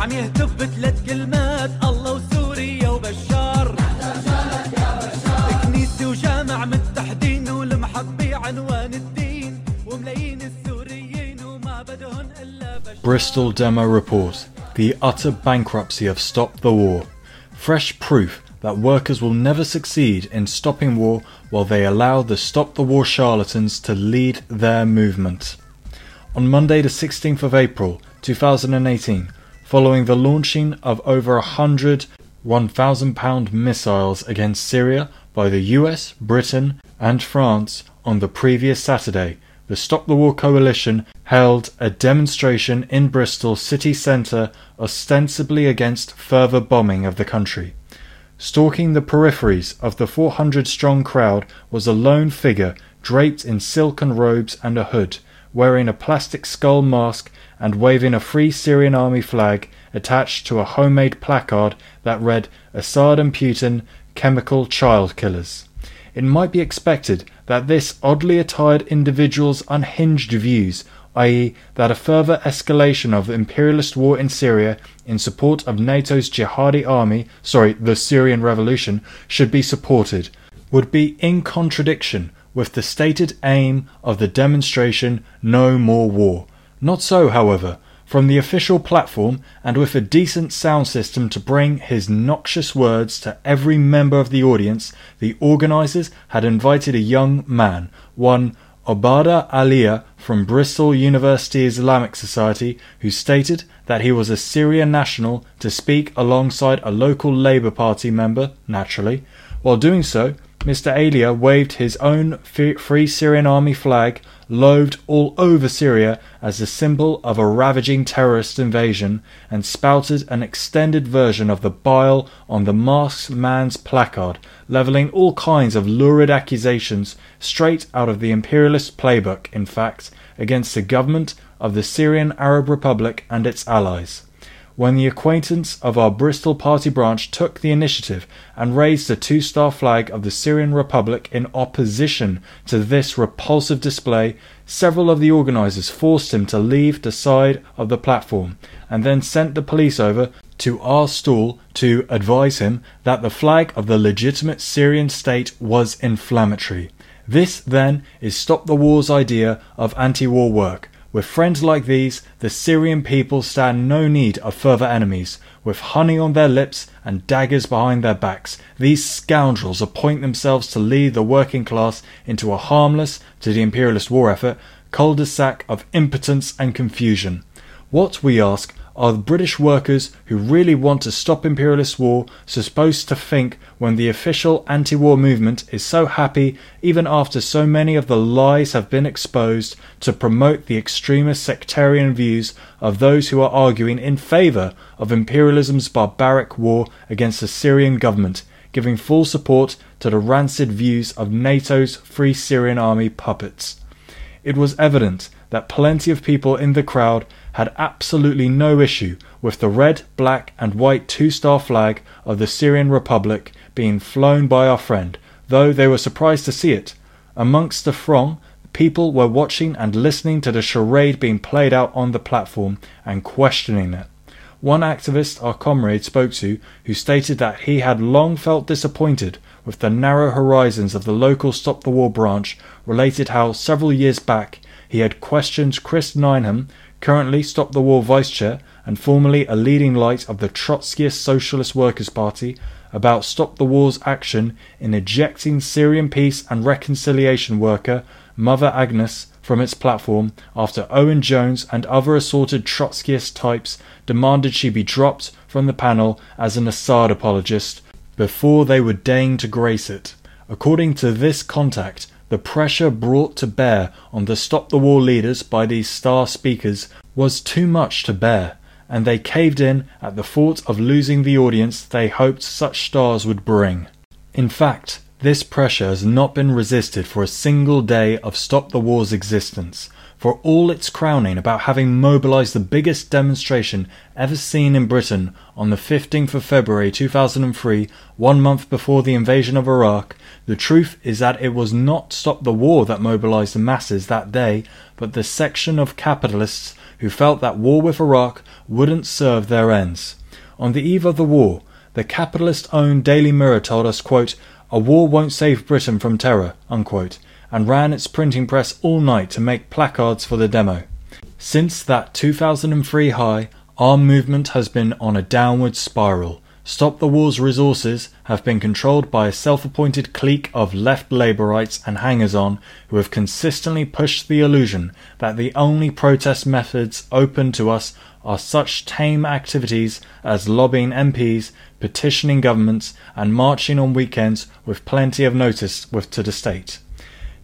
عم يهتف بثلاث كلمات الله وسوريا وبشار كنيسة وجامع متحدين والمحبي عنوان الدين وملايين السوريين وما بدهن إلا بشار Bristol Demo Report The utter bankruptcy of Stop the War. Fresh proof that workers will never succeed in stopping war while they allow the Stop the War charlatans to lead their movement. On Monday, the 16th of April 2018, following the launching of over a hundred 1,000 pound missiles against Syria by the US, Britain, and France on the previous Saturday, the Stop the War coalition held a demonstration in Bristol city centre ostensibly against further bombing of the country. Stalking the peripheries of the 400 strong crowd was a lone figure draped in silken robes and a hood, wearing a plastic skull mask and waving a Free Syrian Army flag attached to a homemade placard that read Assad and Putin, Chemical Child Killers. It might be expected that this oddly attired individual's unhinged views, i.e., that a further escalation of imperialist war in Syria in support of NATO's jihadi army, sorry, the Syrian revolution, should be supported, would be in contradiction with the stated aim of the demonstration No More War. Not so, however. From the official platform, and with a decent sound system to bring his noxious words to every member of the audience, the organisers had invited a young man, one Obada Alia from Bristol University Islamic Society, who stated that he was a Syrian national to speak alongside a local Labour Party member, naturally. While doing so, Mr. Alia waved his own Free Syrian Army flag, loathed all over Syria as a symbol of a ravaging terrorist invasion, and spouted an extended version of the bile on the masked man's placard, levelling all kinds of lurid accusations straight out of the imperialist playbook, in fact, against the government of the Syrian Arab Republic and its allies when the acquaintance of our Bristol party branch took the initiative and raised the two star flag of the Syrian Republic in opposition to this repulsive display, several of the organisers forced him to leave the side of the platform and then sent the police over to our stall to advise him that the flag of the legitimate Syrian state was inflammatory. This, then, is Stop the War's idea of anti war work with friends like these, the Syrian people stand no need of further enemies. With honey on their lips and daggers behind their backs, these scoundrels appoint themselves to lead the working class into a harmless, to the imperialist war effort, cul-de-sac of impotence and confusion. What, we ask, are the British workers who really want to stop imperialist war supposed to think when the official anti war movement is so happy, even after so many of the lies have been exposed, to promote the extremist sectarian views of those who are arguing in favour of imperialism's barbaric war against the Syrian government, giving full support to the rancid views of NATO's Free Syrian Army puppets? It was evident that plenty of people in the crowd had absolutely no issue with the red, black, and white two star flag of the Syrian Republic being flown by our friend, though they were surprised to see it. Amongst the throng, people were watching and listening to the charade being played out on the platform and questioning it. One activist our comrade spoke to, who stated that he had long felt disappointed with the narrow horizons of the local Stop the War branch, related how several years back he had questioned Chris Nineham, currently Stop the War Vice Chair and formerly a leading light of the Trotskyist Socialist Workers' Party, about Stop the War's action in ejecting Syrian peace and reconciliation worker Mother Agnes from its platform after Owen Jones and other assorted Trotskyist types demanded she be dropped from the panel as an Assad apologist before they would deign to grace it. According to this contact, the pressure brought to bear on the Stop the War leaders by these star speakers was too much to bear, and they caved in at the thought of losing the audience they hoped such stars would bring. In fact, this pressure has not been resisted for a single day of Stop the War's existence, for all its crowning about having mobilized the biggest demonstration ever seen in Britain on the 15th of February 2003, one month before the invasion of Iraq, the truth is that it was not Stop the War that mobilized the masses that day, but the section of capitalists who felt that war with Iraq wouldn't serve their ends. On the eve of the war, the capitalist-owned Daily Mirror told us, quote, a war won't save Britain from terror, unquote, and ran its printing press all night to make placards for the demo. Since that 2003 high, our movement has been on a downward spiral. Stop the War's resources have been controlled by a self appointed clique of left Labourites and hangers on who have consistently pushed the illusion that the only protest methods open to us are such tame activities as lobbying MPs, petitioning governments, and marching on weekends with plenty of notice with to the state.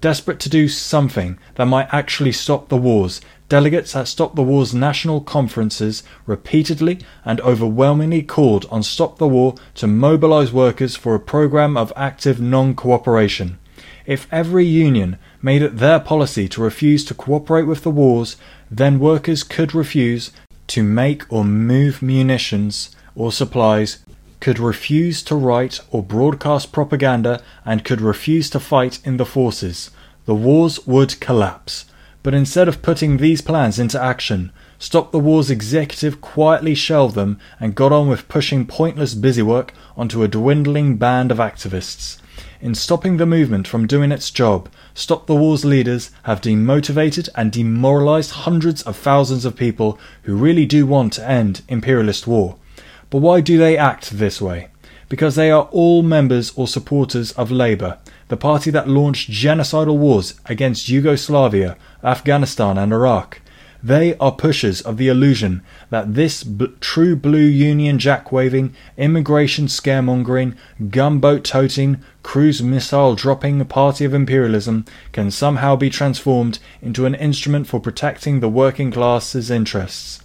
Desperate to do something that might actually stop the wars, delegates at Stop the War's national conferences repeatedly and overwhelmingly called on Stop the War to mobilize workers for a program of active non cooperation. If every union made it their policy to refuse to cooperate with the wars, then workers could refuse to make or move munitions or supplies, could refuse to write or broadcast propaganda, and could refuse to fight in the forces. The wars would collapse. But instead of putting these plans into action, Stop the War's executive quietly shelved them and got on with pushing pointless busywork onto a dwindling band of activists. In stopping the movement from doing its job, Stop the War's leaders have demotivated and demoralized hundreds of thousands of people who really do want to end imperialist war. But why do they act this way? Because they are all members or supporters of Labour, the party that launched genocidal wars against Yugoslavia, Afghanistan, and Iraq. They are pushers of the illusion that this b- true blue union jack waving, immigration scaremongering, gunboat toting, cruise missile dropping party of imperialism can somehow be transformed into an instrument for protecting the working class's interests.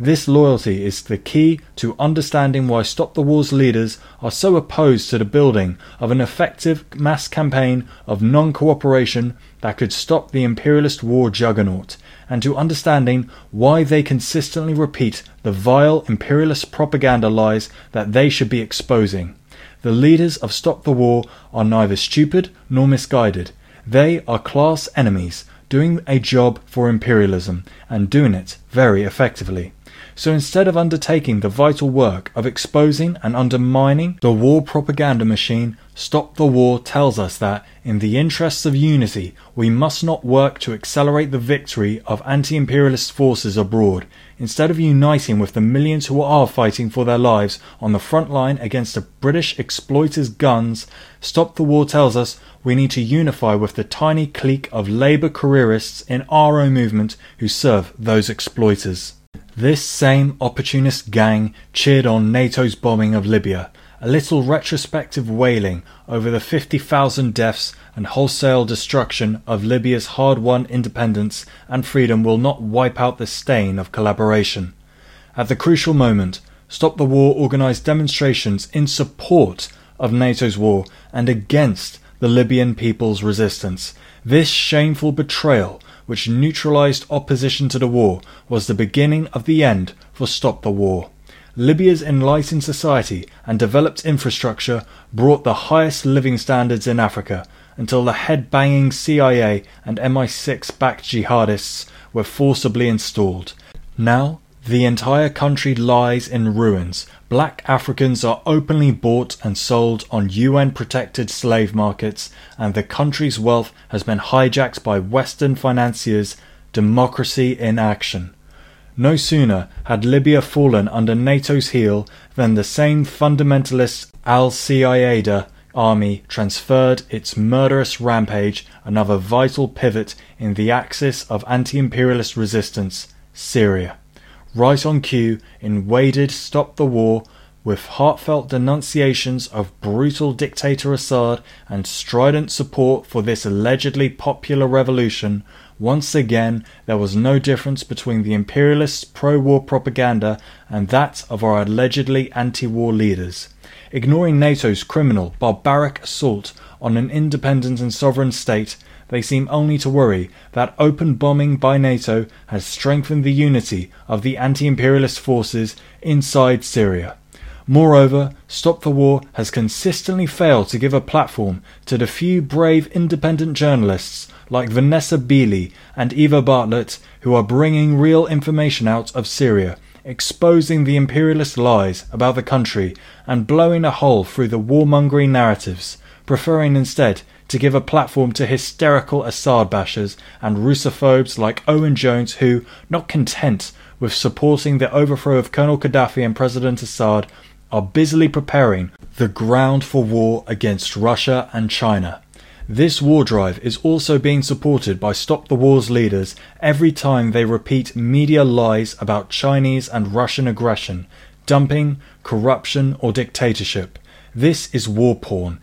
This loyalty is the key to understanding why Stop the War's leaders are so opposed to the building of an effective mass campaign of non cooperation that could stop the imperialist war juggernaut, and to understanding why they consistently repeat the vile imperialist propaganda lies that they should be exposing. The leaders of Stop the War are neither stupid nor misguided. They are class enemies doing a job for imperialism and doing it very effectively. So instead of undertaking the vital work of exposing and undermining the war propaganda machine, Stop the War tells us that, in the interests of unity, we must not work to accelerate the victory of anti imperialist forces abroad. Instead of uniting with the millions who are fighting for their lives on the front line against the British exploiters' guns, Stop the War tells us we need to unify with the tiny clique of Labour careerists in our own movement who serve those exploiters. This same opportunist gang cheered on NATO's bombing of Libya, a little retrospective wailing over the 50,000 deaths and wholesale destruction of Libya's hard won independence and freedom will not wipe out the stain of collaboration. At the crucial moment, Stop the War organised demonstrations in support of NATO's war and against the Libyan people's resistance. This shameful betrayal which neutralized opposition to the war, was the beginning of the end for Stop the War. Libya's enlightened society and developed infrastructure brought the highest living standards in Africa until the head banging CIA and MI6 backed jihadists were forcibly installed. Now, the entire country lies in ruins. Black Africans are openly bought and sold on UN protected slave markets, and the country's wealth has been hijacked by Western financiers. Democracy in action. No sooner had Libya fallen under NATO's heel than the same fundamentalist Al Qaeda army transferred its murderous rampage, another vital pivot in the axis of anti imperialist resistance, Syria right on cue, invaded Stop the War with heartfelt denunciations of brutal dictator Assad and strident support for this allegedly popular revolution, once again there was no difference between the imperialists' pro war propaganda and that of our allegedly anti war leaders. Ignoring NATO's criminal, barbaric assault on an independent and sovereign state, they seem only to worry that open bombing by NATO has strengthened the unity of the anti imperialist forces inside Syria. Moreover, Stop the War has consistently failed to give a platform to the few brave independent journalists like Vanessa Beeley and Eva Bartlett who are bringing real information out of Syria, exposing the imperialist lies about the country and blowing a hole through the warmongering narratives, preferring instead to give a platform to hysterical Assad bashers and Russophobes like Owen Jones who, not content with supporting the overthrow of Colonel Gaddafi and President Assad, are busily preparing the ground for war against Russia and China. This war drive is also being supported by Stop the War's leaders every time they repeat media lies about Chinese and Russian aggression, dumping, corruption, or dictatorship. This is war porn,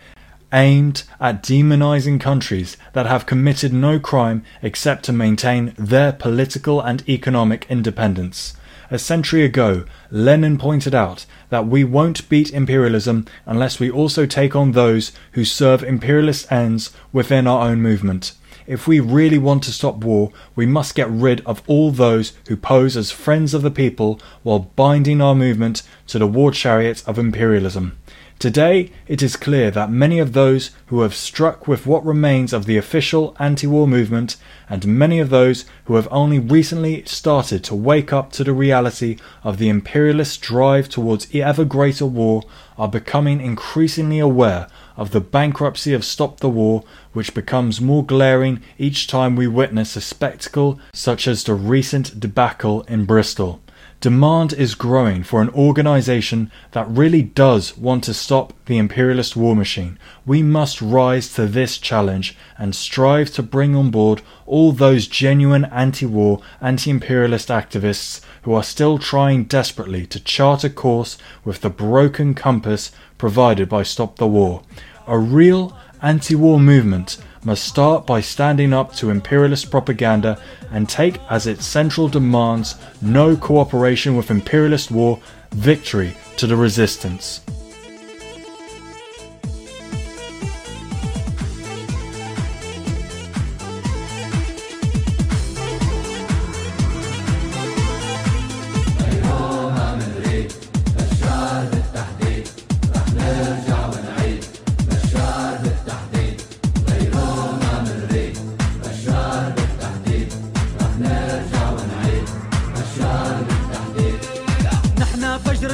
aimed at demonizing countries that have committed no crime except to maintain their political and economic independence. A century ago, Lenin pointed out that we won't beat imperialism unless we also take on those who serve imperialist ends within our own movement. If we really want to stop war, we must get rid of all those who pose as friends of the people while binding our movement to the war chariot of imperialism. Today, it is clear that many of those who have struck with what remains of the official anti war movement, and many of those who have only recently started to wake up to the reality of the imperialist drive towards ever greater war, are becoming increasingly aware of the bankruptcy of Stop the War, which becomes more glaring each time we witness a spectacle such as the recent debacle in Bristol. Demand is growing for an organization that really does want to stop the imperialist war machine. We must rise to this challenge and strive to bring on board all those genuine anti war, anti imperialist activists who are still trying desperately to chart a course with the broken compass provided by Stop the War. A real anti war movement must start by standing up to imperialist propaganda and take as its central demands no cooperation with imperialist war, victory to the resistance.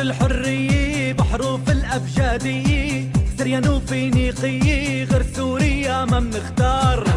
الحرية بحروف الأبجدية سريان وفينيقية غير سوريا ما منختار.